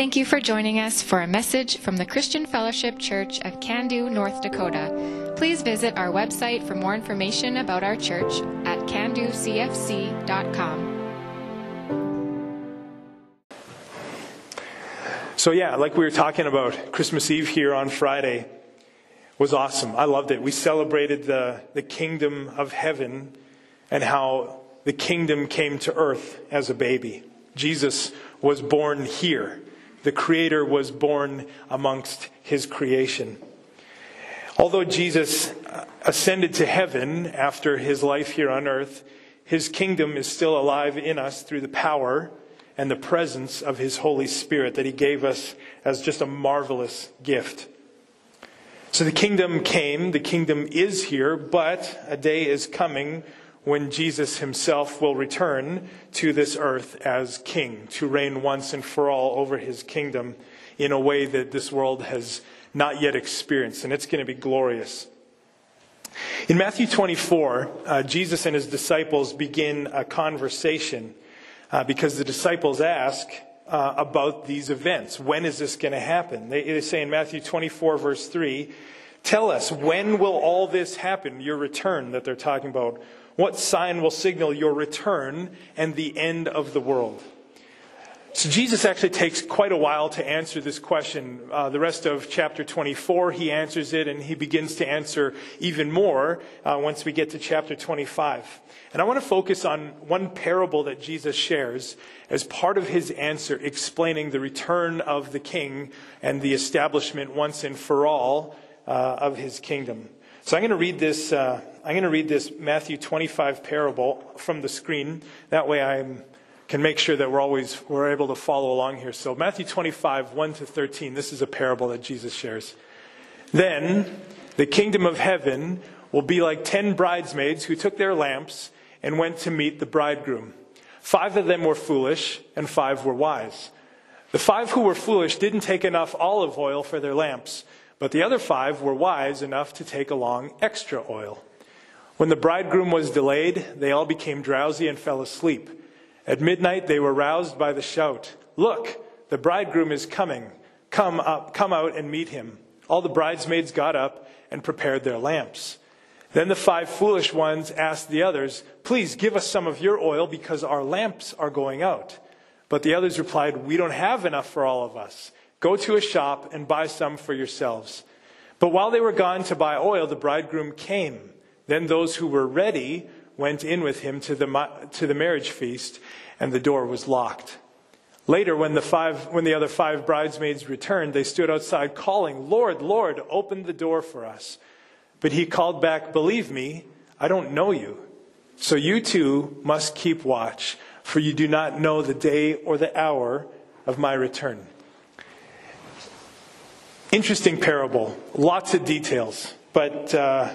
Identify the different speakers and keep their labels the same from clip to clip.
Speaker 1: Thank you for joining us for a message from the Christian Fellowship Church of Cando, North Dakota. Please visit our website for more information about our church at candocfc.com.
Speaker 2: So, yeah, like we were talking about, Christmas Eve here on Friday was awesome. I loved it. We celebrated the, the kingdom of heaven and how the kingdom came to earth as a baby. Jesus was born here. The Creator was born amongst His creation. Although Jesus ascended to heaven after His life here on earth, His kingdom is still alive in us through the power and the presence of His Holy Spirit that He gave us as just a marvelous gift. So the kingdom came, the kingdom is here, but a day is coming when Jesus himself will return to this earth as king, to reign once and for all over his kingdom in a way that this world has not yet experienced. And it's going to be glorious. In Matthew 24, uh, Jesus and his disciples begin a conversation uh, because the disciples ask uh, about these events. When is this going to happen? They, they say in Matthew 24, verse 3, Tell us, when will all this happen, your return that they're talking about? What sign will signal your return and the end of the world? So Jesus actually takes quite a while to answer this question. Uh, the rest of chapter 24, he answers it, and he begins to answer even more uh, once we get to chapter 25. And I want to focus on one parable that Jesus shares as part of his answer, explaining the return of the king and the establishment once and for all uh, of his kingdom. So I'm going to read this. Uh, I'm going to read this Matthew 25 parable from the screen. That way I can make sure that we're always we're able to follow along here. So Matthew 25, 1 to 13, this is a parable that Jesus shares. Then the kingdom of heaven will be like ten bridesmaids who took their lamps and went to meet the bridegroom. Five of them were foolish, and five were wise. The five who were foolish didn't take enough olive oil for their lamps, but the other five were wise enough to take along extra oil. When the bridegroom was delayed, they all became drowsy and fell asleep. At midnight, they were roused by the shout Look, the bridegroom is coming. Come up, come out and meet him. All the bridesmaids got up and prepared their lamps. Then the five foolish ones asked the others, Please give us some of your oil because our lamps are going out. But the others replied, We don't have enough for all of us. Go to a shop and buy some for yourselves. But while they were gone to buy oil, the bridegroom came. Then those who were ready went in with him to the, to the marriage feast, and the door was locked. Later, when the, five, when the other five bridesmaids returned, they stood outside calling, Lord, Lord, open the door for us. But he called back, Believe me, I don't know you. So you too must keep watch, for you do not know the day or the hour of my return. Interesting parable, lots of details, but uh,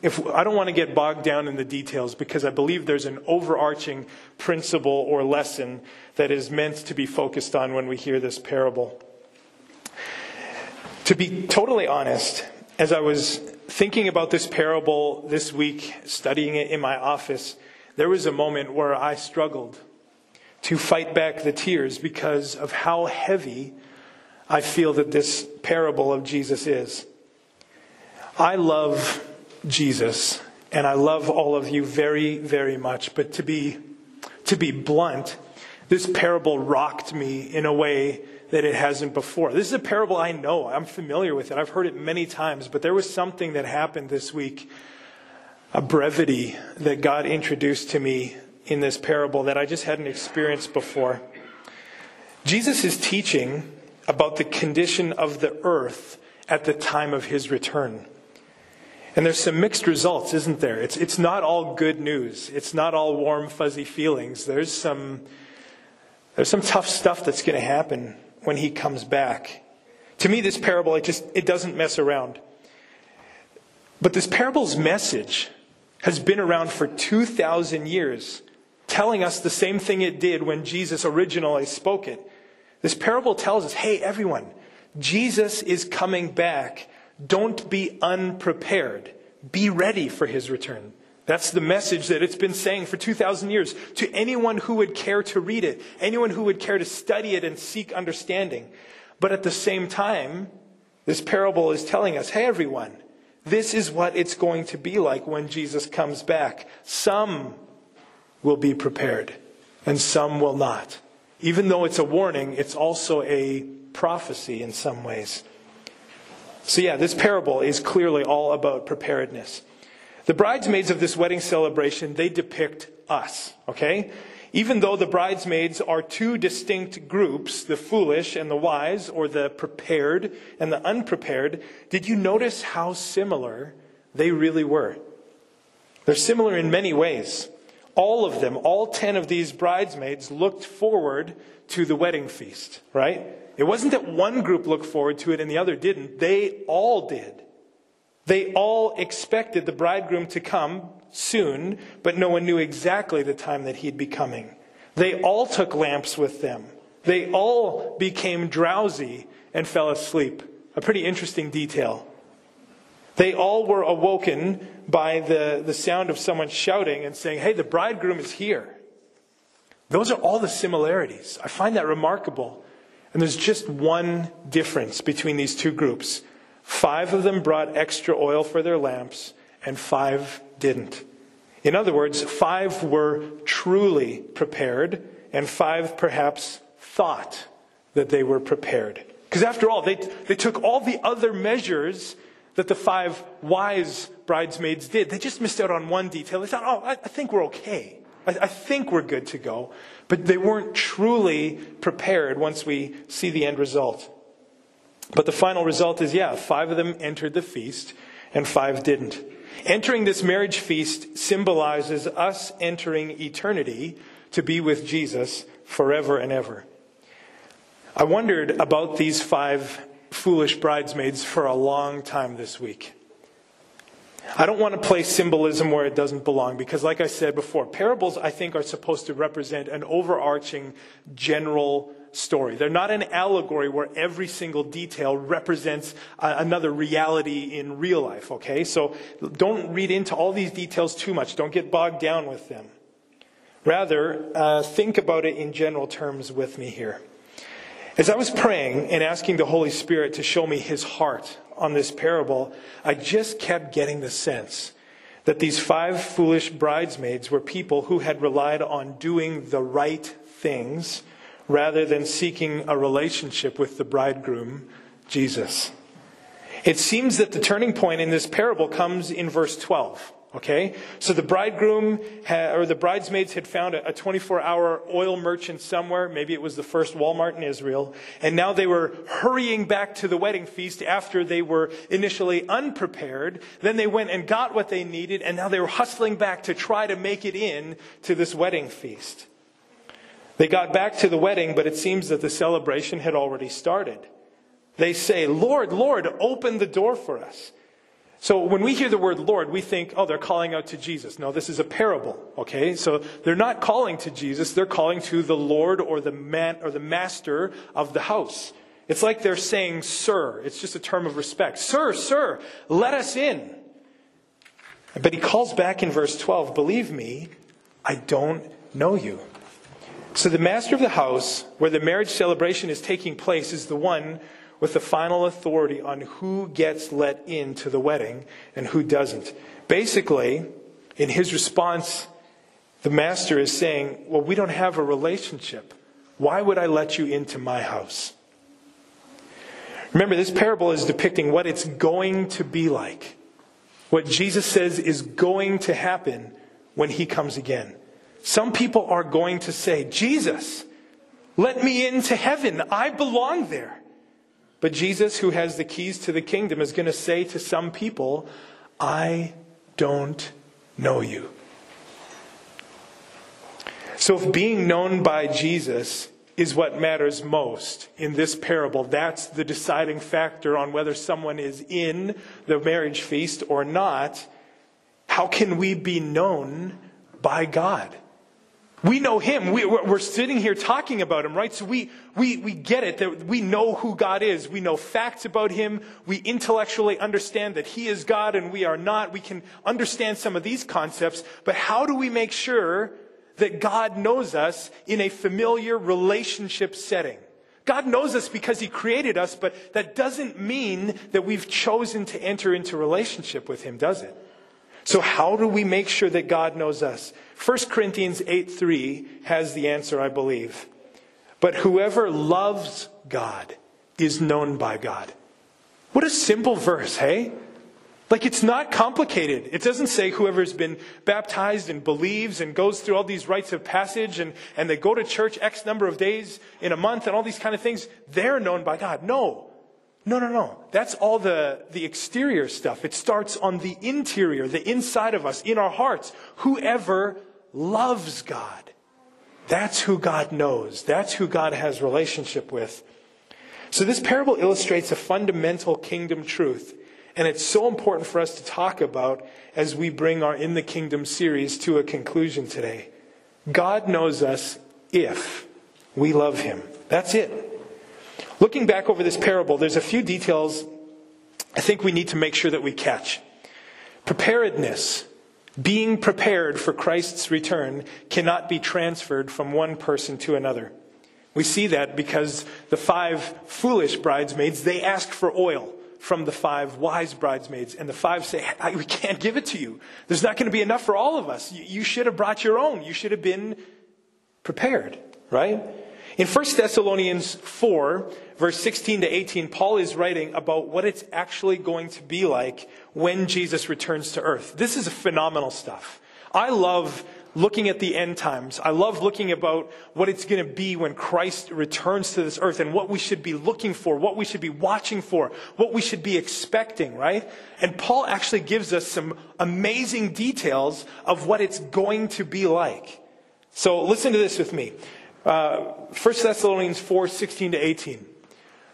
Speaker 2: if I don't want to get bogged down in the details because I believe there's an overarching principle or lesson that is meant to be focused on when we hear this parable. To be totally honest, as I was thinking about this parable this week, studying it in my office, there was a moment where I struggled to fight back the tears because of how heavy I feel that this parable of Jesus is. I love Jesus, and I love all of you very, very much. But to be, to be blunt, this parable rocked me in a way that it hasn't before. This is a parable I know. I'm familiar with it. I've heard it many times, but there was something that happened this week, a brevity that God introduced to me in this parable that I just hadn't experienced before. Jesus is teaching about the condition of the earth at the time of his return. And there's some mixed results, isn't there? It's, it's not all good news. It's not all warm, fuzzy feelings. There's some, there's some tough stuff that's going to happen when he comes back. To me, this parable, it just, it doesn't mess around. But this parable's message has been around for 2,000 years, telling us the same thing it did when Jesus originally spoke it. This parable tells us, hey, everyone, Jesus is coming back don't be unprepared. Be ready for his return. That's the message that it's been saying for 2,000 years to anyone who would care to read it, anyone who would care to study it and seek understanding. But at the same time, this parable is telling us hey, everyone, this is what it's going to be like when Jesus comes back. Some will be prepared, and some will not. Even though it's a warning, it's also a prophecy in some ways. So, yeah, this parable is clearly all about preparedness. The bridesmaids of this wedding celebration, they depict us, okay? Even though the bridesmaids are two distinct groups, the foolish and the wise, or the prepared and the unprepared, did you notice how similar they really were? They're similar in many ways. All of them, all ten of these bridesmaids, looked forward to the wedding feast, right? It wasn't that one group looked forward to it and the other didn't. They all did. They all expected the bridegroom to come soon, but no one knew exactly the time that he'd be coming. They all took lamps with them. They all became drowsy and fell asleep. A pretty interesting detail. They all were awoken by the, the sound of someone shouting and saying, Hey, the bridegroom is here. Those are all the similarities. I find that remarkable. And there's just one difference between these two groups. Five of them brought extra oil for their lamps, and five didn't. In other words, five were truly prepared, and five perhaps thought that they were prepared. Because after all, they, they took all the other measures that the five wise bridesmaids did. They just missed out on one detail. They thought, oh, I, think we're okay. I think we're good to go. But they weren't truly prepared once we see the end result. But the final result is yeah, five of them entered the feast and five didn't. Entering this marriage feast symbolizes us entering eternity to be with Jesus forever and ever. I wondered about these five foolish bridesmaids for a long time this week. I don't want to place symbolism where it doesn't belong because, like I said before, parables I think are supposed to represent an overarching general story. They're not an allegory where every single detail represents another reality in real life, okay? So don't read into all these details too much. Don't get bogged down with them. Rather, uh, think about it in general terms with me here. As I was praying and asking the Holy Spirit to show me his heart on this parable, I just kept getting the sense that these five foolish bridesmaids were people who had relied on doing the right things rather than seeking a relationship with the bridegroom, Jesus. It seems that the turning point in this parable comes in verse 12. Okay? So the bridegroom or the bridesmaids had found a 24 hour oil merchant somewhere. Maybe it was the first Walmart in Israel. And now they were hurrying back to the wedding feast after they were initially unprepared. Then they went and got what they needed. And now they were hustling back to try to make it in to this wedding feast. They got back to the wedding, but it seems that the celebration had already started. They say, Lord, Lord, open the door for us. So when we hear the word Lord, we think, oh, they're calling out to Jesus. No, this is a parable, okay? So they're not calling to Jesus, they're calling to the Lord or the man or the master of the house. It's like they're saying, sir. It's just a term of respect. Sir, sir, let us in. But he calls back in verse 12, believe me, I don't know you. So the master of the house, where the marriage celebration is taking place, is the one with the final authority on who gets let into the wedding and who doesn't. Basically, in his response, the master is saying, Well, we don't have a relationship. Why would I let you into my house? Remember, this parable is depicting what it's going to be like. What Jesus says is going to happen when he comes again. Some people are going to say, Jesus, let me into heaven. I belong there. But Jesus, who has the keys to the kingdom, is going to say to some people, I don't know you. So, if being known by Jesus is what matters most in this parable, that's the deciding factor on whether someone is in the marriage feast or not, how can we be known by God? We know him. We, are sitting here talking about him, right? So we, we, we get it that we know who God is. We know facts about him. We intellectually understand that he is God and we are not. We can understand some of these concepts, but how do we make sure that God knows us in a familiar relationship setting? God knows us because he created us, but that doesn't mean that we've chosen to enter into relationship with him, does it? So how do we make sure that God knows us? 1 Corinthians 8 3 has the answer, I believe. But whoever loves God is known by God. What a simple verse, hey? Like it's not complicated. It doesn't say whoever's been baptized and believes and goes through all these rites of passage and, and they go to church X number of days in a month and all these kind of things, they're known by God. No. No, no, no. That's all the, the exterior stuff. It starts on the interior, the inside of us, in our hearts. Whoever loves God. That's who God knows. That's who God has relationship with. So this parable illustrates a fundamental kingdom truth. And it's so important for us to talk about as we bring our In the Kingdom series to a conclusion today. God knows us if we love Him. That's it. Looking back over this parable, there's a few details I think we need to make sure that we catch. Preparedness, being prepared for Christ's return, cannot be transferred from one person to another. We see that because the five foolish bridesmaids, they ask for oil from the five wise bridesmaids, and the five say, We can't give it to you. There's not going to be enough for all of us. You should have brought your own. You should have been prepared, right? In 1 Thessalonians 4, verse 16 to 18, Paul is writing about what it's actually going to be like when Jesus returns to earth. This is phenomenal stuff. I love looking at the end times. I love looking about what it's going to be when Christ returns to this earth and what we should be looking for, what we should be watching for, what we should be expecting, right? And Paul actually gives us some amazing details of what it's going to be like. So listen to this with me. Uh, 1 Thessalonians 4 16 to 18.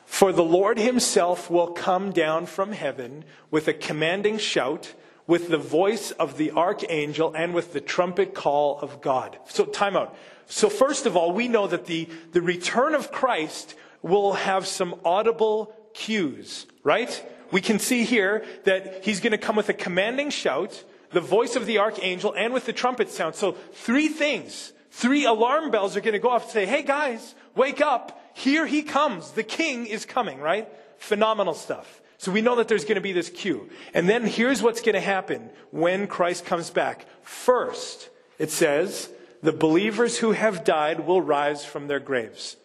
Speaker 2: For the Lord himself will come down from heaven with a commanding shout, with the voice of the archangel, and with the trumpet call of God. So, time out. So, first of all, we know that the, the return of Christ will have some audible cues, right? We can see here that he's going to come with a commanding shout, the voice of the archangel, and with the trumpet sound. So, three things Three alarm bells are going to go off and say, hey guys, wake up. Here he comes. The king is coming, right? Phenomenal stuff. So we know that there's going to be this cue. And then here's what's going to happen when Christ comes back. First, it says, the believers who have died will rise from their graves.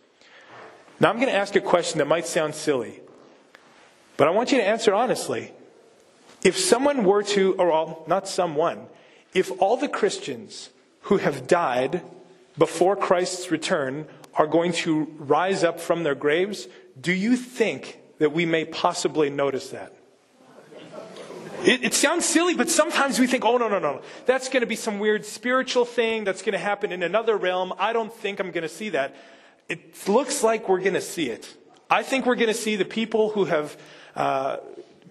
Speaker 2: Now I'm going to ask a question that might sound silly, but I want you to answer honestly. If someone were to, or all, not someone, if all the Christians who have died before Christ's return are going to rise up from their graves, do you think that we may possibly notice that? It, it, sounds silly, but sometimes we think, oh, no, no, no. That's going to be some weird spiritual thing that's going to happen in another realm. I don't think I'm going to see that. It looks like we're going to see it. I think we're going to see the people who have uh,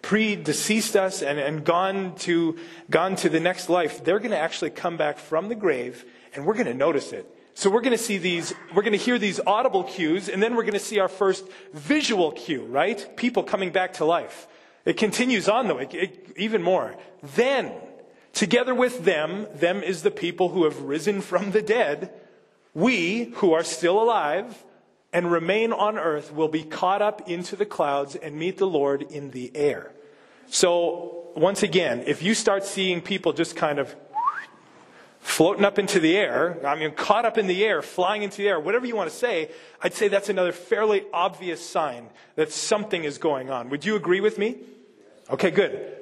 Speaker 2: predeceased us and, and gone, to, gone to the next life, they're going to actually come back from the grave and we're going to notice it. So we're going to see these, we're going to hear these audible cues and then we're going to see our first visual cue, right? People coming back to life. It continues on though, it, it, even more. Then, together with them, them is the people who have risen from the dead, we who are still alive, and remain on earth will be caught up into the clouds and meet the Lord in the air. So, once again, if you start seeing people just kind of floating up into the air, I mean, caught up in the air, flying into the air, whatever you want to say, I'd say that's another fairly obvious sign that something is going on. Would you agree with me? Okay, good.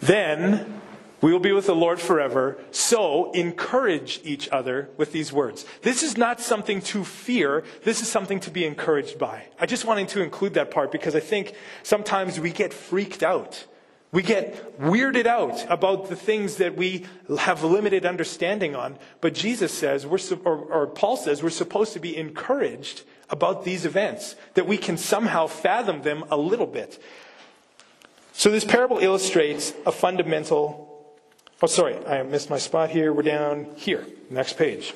Speaker 2: Then we will be with the Lord forever. So encourage each other with these words. This is not something to fear. This is something to be encouraged by. I just wanted to include that part because I think sometimes we get freaked out. We get weirded out about the things that we have limited understanding on. But Jesus says, we're, or, or Paul says, we're supposed to be encouraged about these events, that we can somehow fathom them a little bit. So this parable illustrates a fundamental Oh, sorry, I missed my spot here. We're down here. Next page.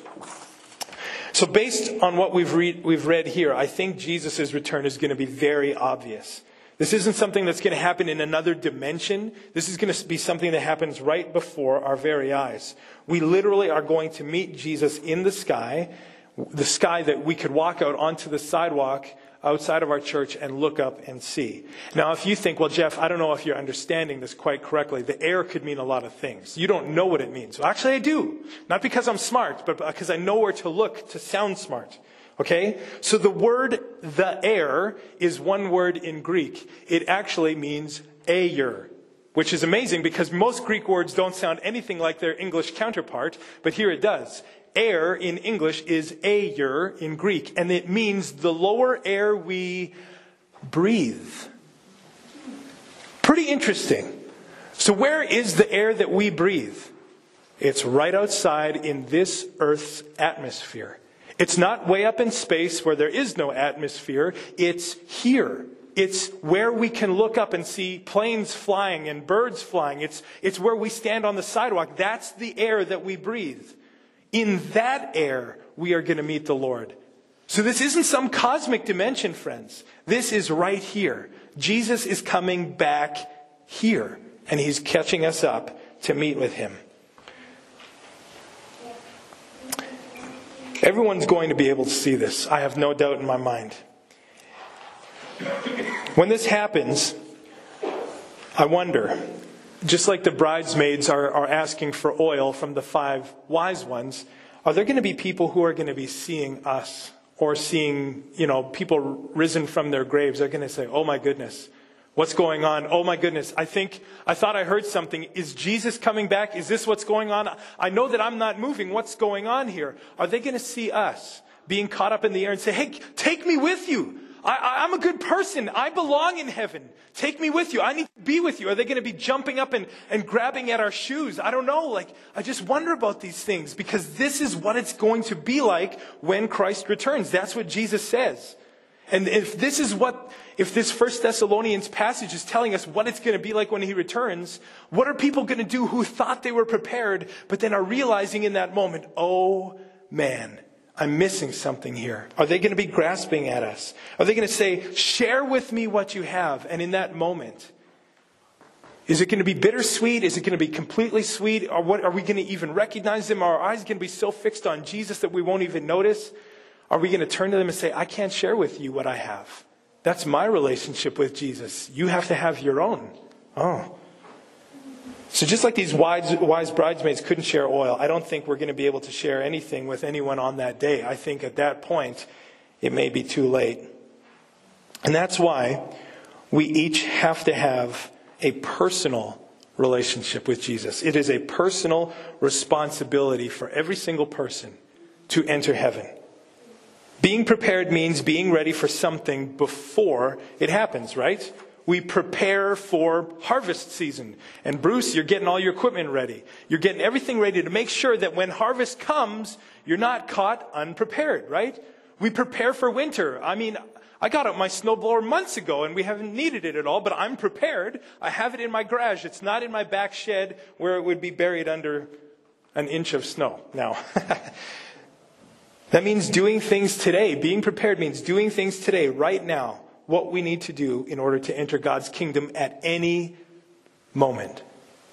Speaker 2: So, based on what we've read, we've read here, I think Jesus' return is going to be very obvious. This isn't something that's going to happen in another dimension. This is going to be something that happens right before our very eyes. We literally are going to meet Jesus in the sky, the sky that we could walk out onto the sidewalk outside of our church and look up and see. Now, if you think, well, Jeff, I don't know if you're understanding this quite correctly. The air could mean a lot of things. You don't know what it means. Well, actually, I do. Not because I'm smart, but because I know where to look to sound smart. Okay? So the word the air is one word in Greek. It actually means ayer, which is amazing because most Greek words don't sound anything like their English counterpart, but here it does. Air in English is ayer in Greek, and it means the lower air we breathe. Pretty interesting. So, where is the air that we breathe? It's right outside in this Earth's atmosphere. It's not way up in space where there is no atmosphere. It's here. It's where we can look up and see planes flying and birds flying. It's, it's where we stand on the sidewalk. That's the air that we breathe. In that air, we are going to meet the Lord. So this isn't some cosmic dimension, friends. This is right here. Jesus is coming back here, and he's catching us up to meet with him. Everyone's going to be able to see this. I have no doubt in my mind. When this happens, I wonder, just like the bridesmaids are, are asking for oil from the five wise ones, are there going to be people who are going to be seeing us or seeing, you know, people risen from their graves? They're going to say, oh my goodness, What's going on? Oh my goodness. I think, I thought I heard something. Is Jesus coming back? Is this what's going on? I know that I'm not moving. What's going on here? Are they going to see us being caught up in the air and say, hey, take me with you? I, am a good person. I belong in heaven. Take me with you. I need to be with you. Are they going to be jumping up and, and grabbing at our shoes? I don't know. Like, I just wonder about these things because this is what it's going to be like when Christ returns. That's what Jesus says. And if this is what, if this First Thessalonians passage is telling us what it's going to be like when he returns, what are people going to do who thought they were prepared, but then are realizing in that moment, oh man, I'm missing something here? Are they going to be grasping at us? Are they going to say, share with me what you have? And in that moment, is it going to be bittersweet? Is it going to be completely sweet? What, are we going to even recognize them? Are our eyes going to be so fixed on Jesus that we won't even notice? Are we going to turn to them and say, I can't share with you what I have? That's my relationship with Jesus. You have to have your own. Oh. So just like these wise, wise bridesmaids couldn't share oil, I don't think we're going to be able to share anything with anyone on that day. I think at that point, it may be too late. And that's why we each have to have a personal relationship with Jesus. It is a personal responsibility for every single person to enter heaven. Being prepared means being ready for something before it happens, right? We prepare for harvest season. And Bruce, you're getting all your equipment ready. You're getting everything ready to make sure that when harvest comes, you're not caught unprepared, right? We prepare for winter. I mean, I got out my snowblower months ago and we haven't needed it at all, but I'm prepared. I have it in my garage. It's not in my back shed where it would be buried under an inch of snow. Now, That means doing things today. Being prepared means doing things today, right now, what we need to do in order to enter God's kingdom at any moment.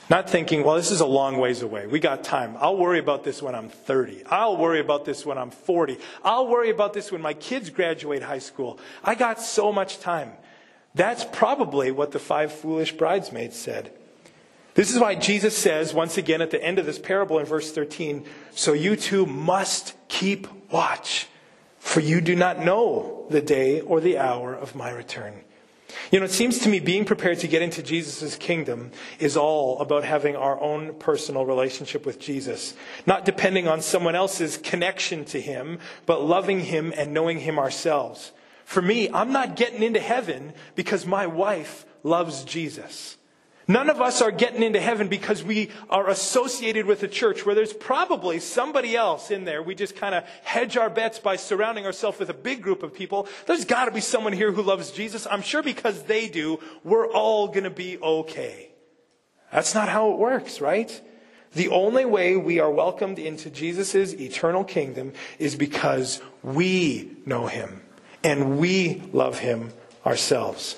Speaker 2: Not thinking, well, this is a long ways away. We got time. I'll worry about this when I'm 30. I'll worry about this when I'm 40. I'll worry about this when my kids graduate high school. I got so much time. That's probably what the five foolish bridesmaids said. This is why Jesus says, once again at the end of this parable in verse 13, so you too must keep watch, for you do not know the day or the hour of my return. You know, it seems to me being prepared to get into Jesus' kingdom is all about having our own personal relationship with Jesus, not depending on someone else's connection to him, but loving him and knowing him ourselves. For me, I'm not getting into heaven because my wife loves Jesus. None of us are getting into heaven because we are associated with a church where there's probably somebody else in there. We just kind of hedge our bets by surrounding ourselves with a big group of people. There's got to be someone here who loves Jesus. I'm sure because they do, we're all going to be okay. That's not how it works, right? The only way we are welcomed into Jesus' eternal kingdom is because we know him and we love him ourselves.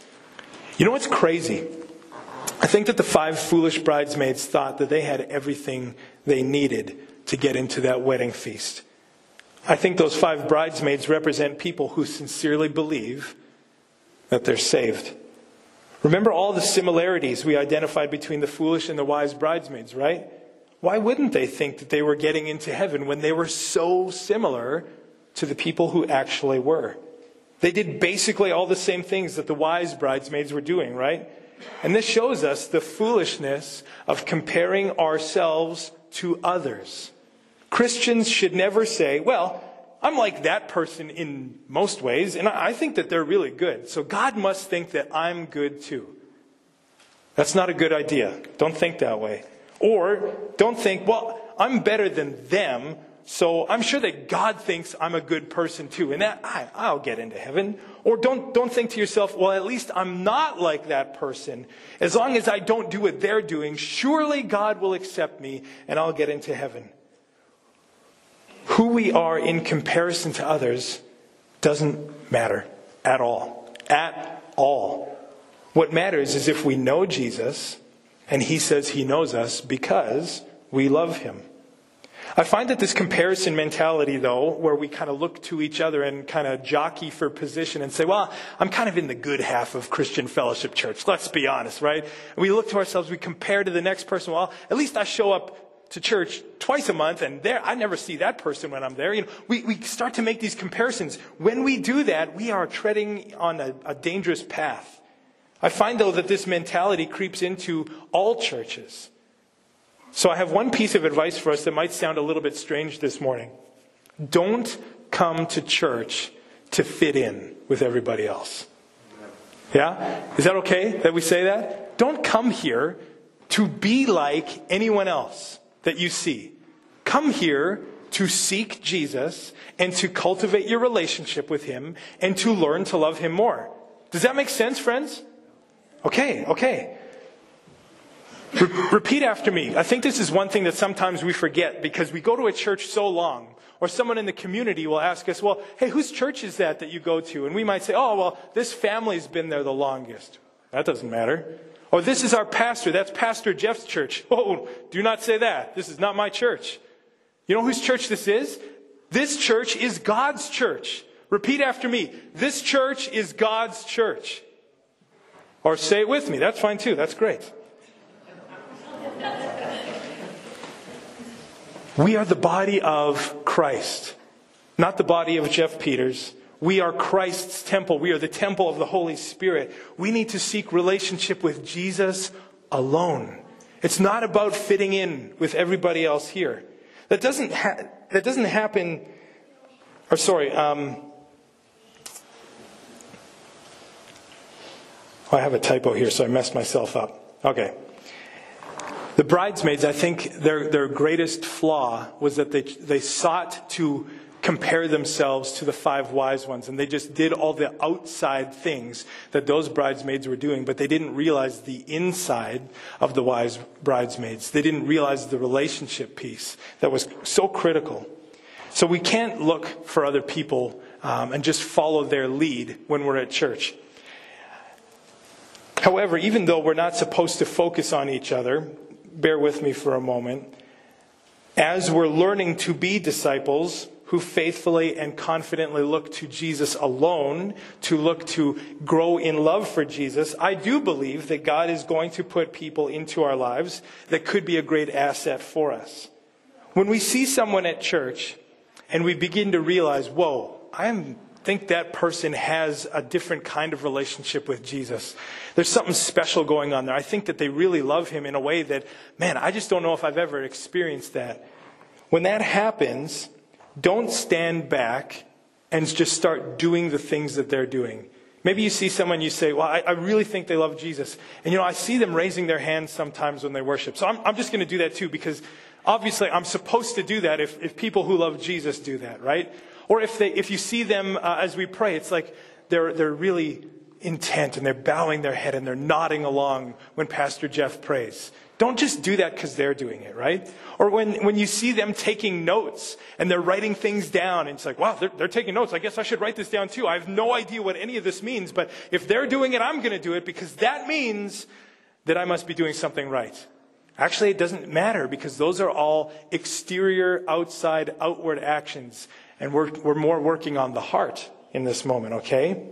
Speaker 2: You know what's crazy? I think that the five foolish bridesmaids thought that they had everything they needed to get into that wedding feast. I think those five bridesmaids represent people who sincerely believe that they're saved. Remember all the similarities we identified between the foolish and the wise bridesmaids, right? Why wouldn't they think that they were getting into heaven when they were so similar to the people who actually were? They did basically all the same things that the wise bridesmaids were doing, right? And this shows us the foolishness of comparing ourselves to others. Christians should never say, well, I'm like that person in most ways, and I think that they're really good. So God must think that I'm good too. That's not a good idea. Don't think that way. Or don't think, well, I'm better than them, so I'm sure that God thinks I'm a good person too, and that I, I'll get into heaven. Or don't, don't think to yourself, well, at least I'm not like that person. As long as I don't do what they're doing, surely God will accept me and I'll get into heaven. Who we are in comparison to others doesn't matter at all. At all. What matters is if we know Jesus and he says he knows us because we love him. I find that this comparison mentality, though, where we kind of look to each other and kind of jockey for position and say, well, I'm kind of in the good half of Christian Fellowship Church. Let's be honest, right? We look to ourselves, we compare to the next person. Well, at least I show up to church twice a month and there, I never see that person when I'm there. You know, we, we start to make these comparisons. When we do that, we are treading on a, a dangerous path. I find, though, that this mentality creeps into all churches. So I have one piece of advice for us that might sound a little bit strange this morning. Don't come to church to fit in with everybody else. Yeah? Is that okay that we say that? Don't come here to be like anyone else that you see. Come here to seek Jesus and to cultivate your relationship with Him and to learn to love Him more. Does that make sense, friends? Okay, okay. Re- repeat after me. I think this is one thing that sometimes we forget because we go to a church so long, or someone in the community will ask us, well, hey, whose church is that that you go to? And we might say, oh, well, this family's been there the longest. That doesn't matter. Or this is our pastor. That's Pastor Jeff's church. Oh, do not say that. This is not my church. You know whose church this is? This church is God's church. Repeat after me. This church is God's church. Or say it with me. That's fine too. That's great. We are the body of Christ, not the body of Jeff Peters. We are Christ's temple. We are the temple of the Holy Spirit. We need to seek relationship with Jesus alone. It's not about fitting in with everybody else here. That doesn't, ha- that doesn't happen, or sorry, um, Oh, I have a typo here, so I messed myself up. Okay. The bridesmaids, I think their, their greatest flaw was that they, they sought to compare themselves to the five wise ones, and they just did all the outside things that those bridesmaids were doing, but they didn't realize the inside of the wise bridesmaids. They didn't realize the relationship piece that was so critical. So we can't look for other people um, and just follow their lead when we're at church. However, even though we're not supposed to focus on each other, bear with me for a moment, as we're learning to be disciples who faithfully and confidently look to Jesus alone, to look to grow in love for Jesus, I do believe that God is going to put people into our lives that could be a great asset for us. When we see someone at church and we begin to realize, whoa, I'm think that person has a different kind of relationship with Jesus. There's something special going on there. I think that they really love him in a way that, man, I just don't know if I've ever experienced that. When that happens, don't stand back and just start doing the things that they're doing. Maybe you see someone, you say, Well, I, I, really think they love Jesus. And you know, I see them raising their hands sometimes when they worship. So I'm, I'm just going to do that too because obviously I'm supposed to do that if, if people who love Jesus do that, right? Or if, they, if you see them uh, as we pray, it's like they're, they're really intent and they're bowing their head and they're nodding along when Pastor Jeff prays. Don't just do that because they're doing it, right? Or when, when you see them taking notes and they're writing things down, and it's like, wow, they're, they're taking notes. I guess I should write this down too. I have no idea what any of this means, but if they're doing it, I'm going to do it because that means that I must be doing something right. Actually, it doesn't matter because those are all exterior, outside, outward actions. And we're, we're more working on the heart in this moment, okay?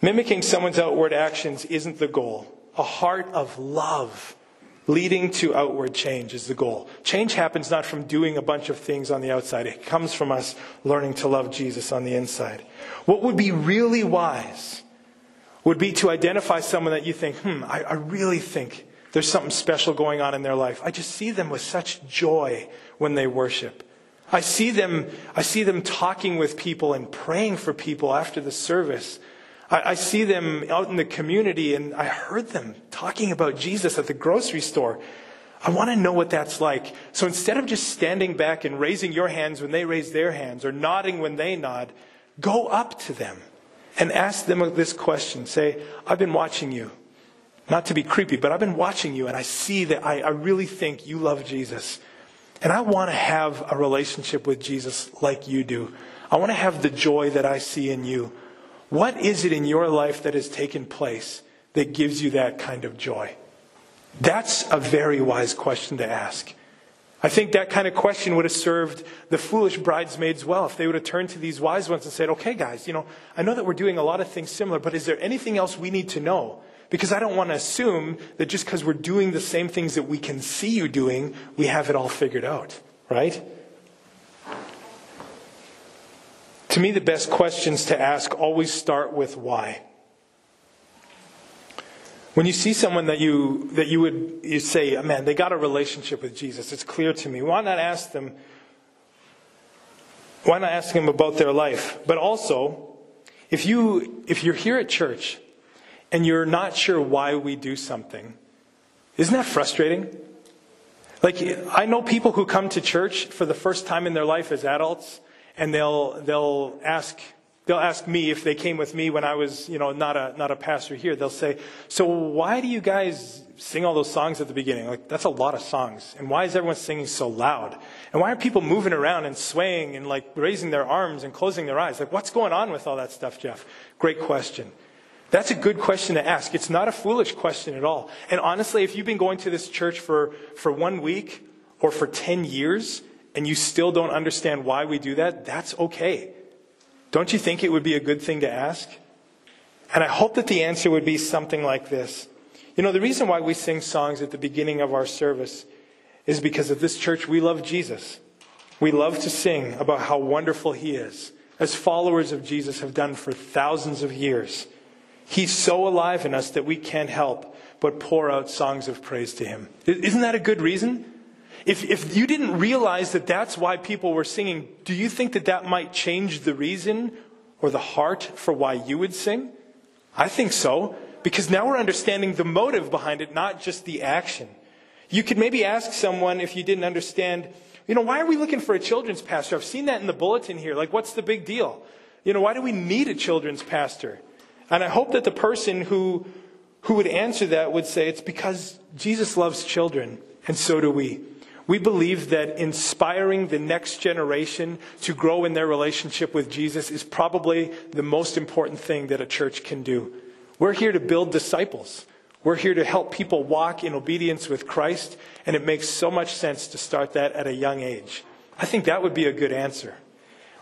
Speaker 2: Mimicking someone's outward actions isn't the goal. A heart of love Leading to outward change is the goal. Change happens not from doing a bunch of things on the outside. It comes from us learning to love Jesus on the inside. What would be really wise would be to identify someone that you think, hmm, I, I really think there's something special going on in their life. I just see them with such joy when they worship. I see them, I see them talking with people and praying for people after the service. I, I see them out in the community and I heard them talking about Jesus at the grocery store. I want to know what that's like. So instead of just standing back and raising your hands when they raise their hands or nodding when they nod, go up to them and ask them this question. Say, I've been watching you. Not to be creepy, but I've been watching you and I see that I, I really think you love Jesus. And I want to have a relationship with Jesus like you do. I want to have the joy that I see in you. What is it in your life that has taken place that gives you that kind of joy? That's a very wise question to ask. I think that kind of question would have served the foolish bridesmaids well if they would have turned to these wise ones and said, okay, guys, you know, I know that we're doing a lot of things similar, but is there anything else we need to know? Because I don't want to assume that just because we're doing the same things that we can see you doing, we have it all figured out, right? To me, the best questions to ask always start with why. When you see someone that you, that you would you say, oh, man, they got a relationship with Jesus, it's clear to me. Why not ask them, why not ask them about their life? But also, if, you, if you're here at church and you're not sure why we do something, isn't that frustrating? Like, I know people who come to church for the first time in their life as adults, and they'll they'll ask they'll ask me if they came with me when I was you know not a not a pastor here. They'll say, "So why do you guys sing all those songs at the beginning? Like that's a lot of songs, and why is everyone singing so loud? And why are people moving around and swaying and like raising their arms and closing their eyes? Like what's going on with all that stuff, Jeff? Great question." That's a good question to ask. It's not a foolish question at all. And honestly, if you've been going to this church for, for one week or for 10 years, and you still don't understand why we do that, that's okay. Don't you think it would be a good thing to ask? And I hope that the answer would be something like this. You know, the reason why we sing songs at the beginning of our service is because at this church we love Jesus. We love to sing about how wonderful He is, as followers of Jesus have done for thousands of years. He's so alive in us that we can't help but pour out songs of praise to Him. Isn't that a good reason? If, if you didn't realize that that's why people were singing, do you think that that might change the reason or the heart for why you would sing? I think so, because now we're understanding the motive behind it, not just the action. You could maybe ask someone if you didn't understand, you know, why are we looking for a children's pastor? I've seen that in the bulletin here. Like, what's the big deal? You know, why do we need a children's pastor? And I hope that the person who, who would answer that would say, it's because Jesus loves children, and so do we. We believe that inspiring the next generation to grow in their relationship with Jesus is probably the most important thing that a church can do. We're here to build disciples. We're here to help people walk in obedience with Christ, and it makes so much sense to start that at a young age. I think that would be a good answer.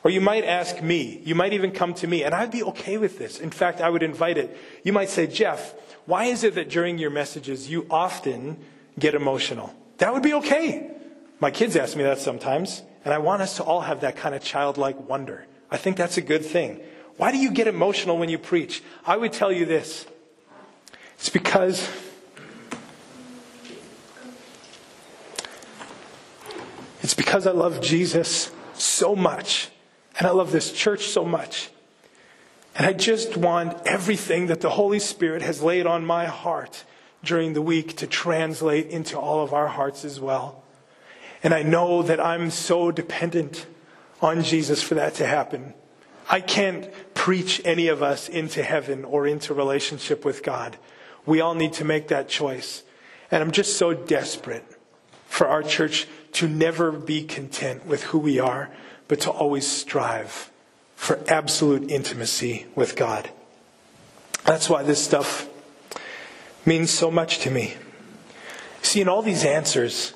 Speaker 2: Or you might ask me, you might even come to me, and I'd be okay with this. In fact, I would invite it. You might say, Jeff, why is it that during your messages you often get emotional? That would be okay. My kids ask me that sometimes, and I want us to all have that kind of childlike wonder. I think that's a good thing. Why do you get emotional when you preach? I would tell you this it's because it's because I love Jesus so much, and I love this church so much. And I just want everything that the Holy Spirit has laid on my heart during the week to translate into all of our hearts as well. And I know that I'm so dependent on Jesus for that to happen. I can't preach any of us into heaven or into relationship with God. We all need to make that choice. And I'm just so desperate for our church to never be content with who we are, but to always strive for absolute intimacy with God. That's why this stuff means so much to me. See, in all these answers,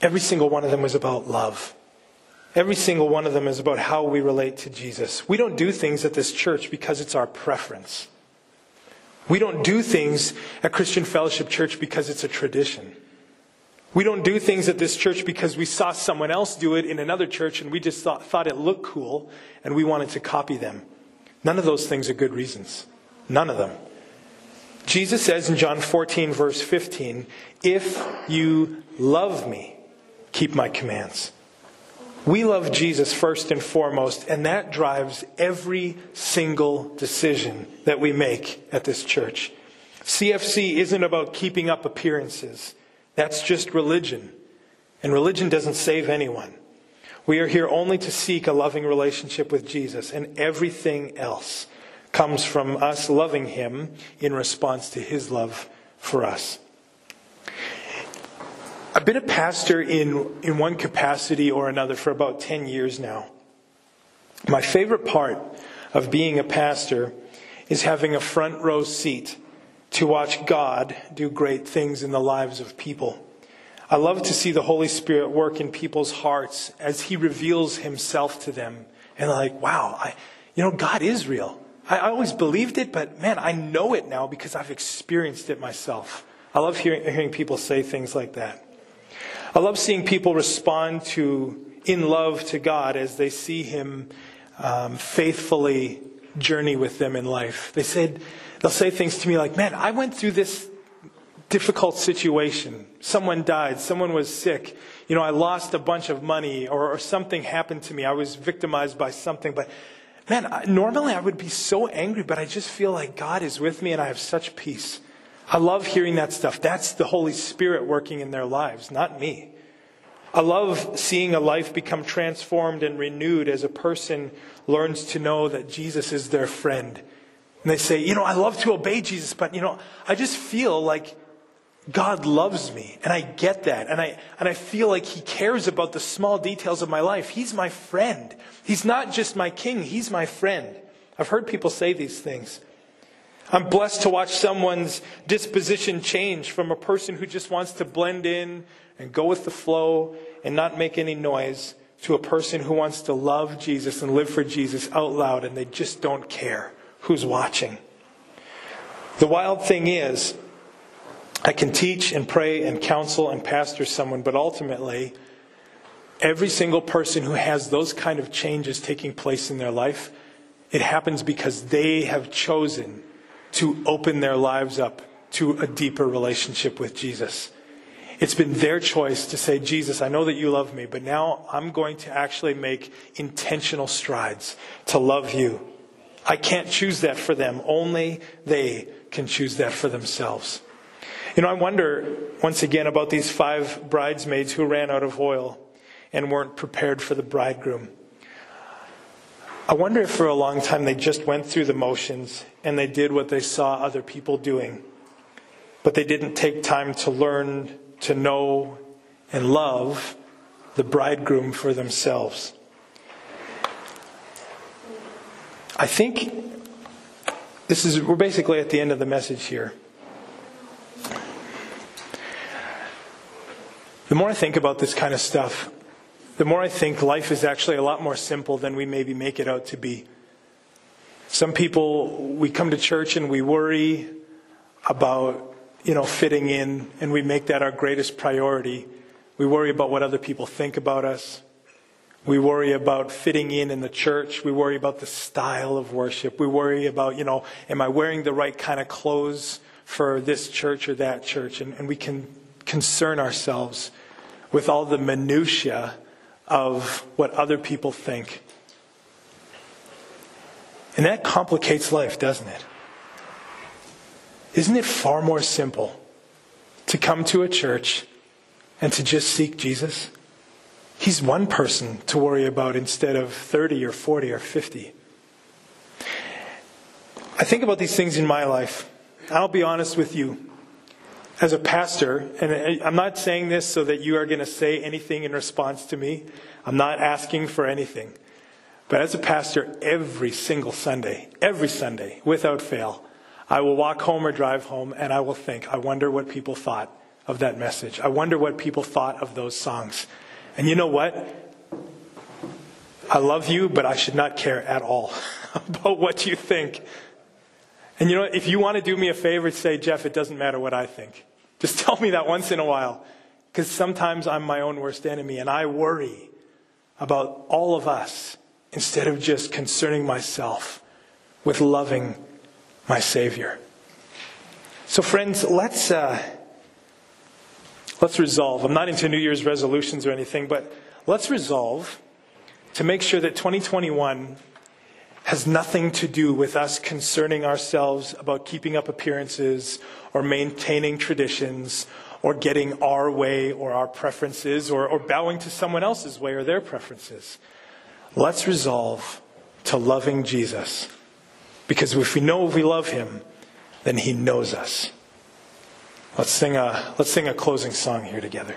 Speaker 2: every single one of them was about love. Every single one of them is about how we relate to Jesus. We don't do things at this church because it's our preference. We don't do things at Christian Fellowship Church because it's a tradition. We don't do things at this church because we saw someone else do it in another church and we just thought, thought it looked cool and we wanted to copy them. None of those things are good reasons. None of them. Jesus says in John 14, verse 15, If you love me, keep my commands. We love Jesus first and foremost, and that drives every single decision that we make at this church. CFC isn't about keeping up appearances. That's just religion. And religion doesn't save anyone. We are here only to seek a loving relationship with Jesus, and everything else comes from us loving Him in response to His love for us. I've been a pastor in, in one capacity or another for about 10 years now. My favorite part of being a pastor is having a front row seat to watch God do great things in the lives of people. I love to see the Holy Spirit work in people's hearts as He reveals Himself to them. And like, wow, I, you know, God is real. I, I always believed it, but man, I know it now because I've experienced it myself. I love hearing, hearing people say things like that. I love seeing people respond to, in love to God as they see Him um, faithfully journey with them in life. They said, they'll say things to me like, man, I went through this difficult situation. Someone died, someone was sick. You know, I lost a bunch of money or, or something happened to me. I was victimized by something. But man, I, normally I would be so angry, but I just feel like God is with me and I have such peace. I love hearing that stuff. That's the Holy Spirit working in their lives, not me. I love seeing a life become transformed and renewed as a person learns to know that Jesus is their friend. And they say, you know, I love to obey Jesus, but, you know, I just feel like God loves me. And I get that. And I, and I feel like He cares about the small details of my life. He's my friend. He's not just my king, He's my friend. I've heard people say these things. I'm blessed to watch someone's disposition change from a person who just wants to blend in and go with the flow and not make any noise to a person who wants to love Jesus and live for Jesus out loud and they just don't care who's watching. The wild thing is, I can teach and pray and counsel and pastor someone, but ultimately, every single person who has those kind of changes taking place in their life, it happens because they have chosen to open their lives up to a deeper relationship with Jesus. It's been their choice to say, Jesus, I know that you love me, but now I'm going to actually make intentional strides to love you. I can't choose that for them. Only they can choose that for themselves. You know, I wonder once again about these five bridesmaids who ran out of oil and weren't prepared for the bridegroom. I wonder if for a long time they just went through the motions and they did what they saw other people doing, but they didn't take time to learn to know and love the bridegroom for themselves. I think this is, we're basically at the end of the message here. The more I think about this kind of stuff, the more I think life is actually a lot more simple than we maybe make it out to be. Some people, we come to church and we worry about, you know, fitting in, and we make that our greatest priority. We worry about what other people think about us. We worry about fitting in in the church. We worry about the style of worship. We worry about, you know, am I wearing the right kind of clothes for this church or that church? And, and we can concern ourselves with all the minutiae of what other people think. And that complicates life, doesn't it? Isn't it far more simple to come to a church and to just seek Jesus? He's one person to worry about instead of 30 or 40 or 50. I think about these things in my life. I'll be honest with you. As a pastor, and I'm not saying this so that you are going to say anything in response to me. I'm not asking for anything. But as a pastor, every single Sunday, every Sunday, without fail, I will walk home or drive home and I will think, I wonder what people thought of that message. I wonder what people thought of those songs. And you know what? I love you, but I should not care at all about what you think. And you know, if you want to do me a favor, say, Jeff, it doesn't matter what I think. Just tell me that once in a while. Because sometimes I'm my own worst enemy and I worry about all of us instead of just concerning myself with loving my Savior. So, friends, let's, uh, let's resolve. I'm not into New Year's resolutions or anything, but let's resolve to make sure that 2021 has nothing to do with us concerning ourselves about keeping up appearances or maintaining traditions or getting our way or our preferences or, or bowing to someone else's way or their preferences. Let's resolve to loving Jesus. Because if we know we love him, then he knows us. Let's sing a, let's sing a closing song here together.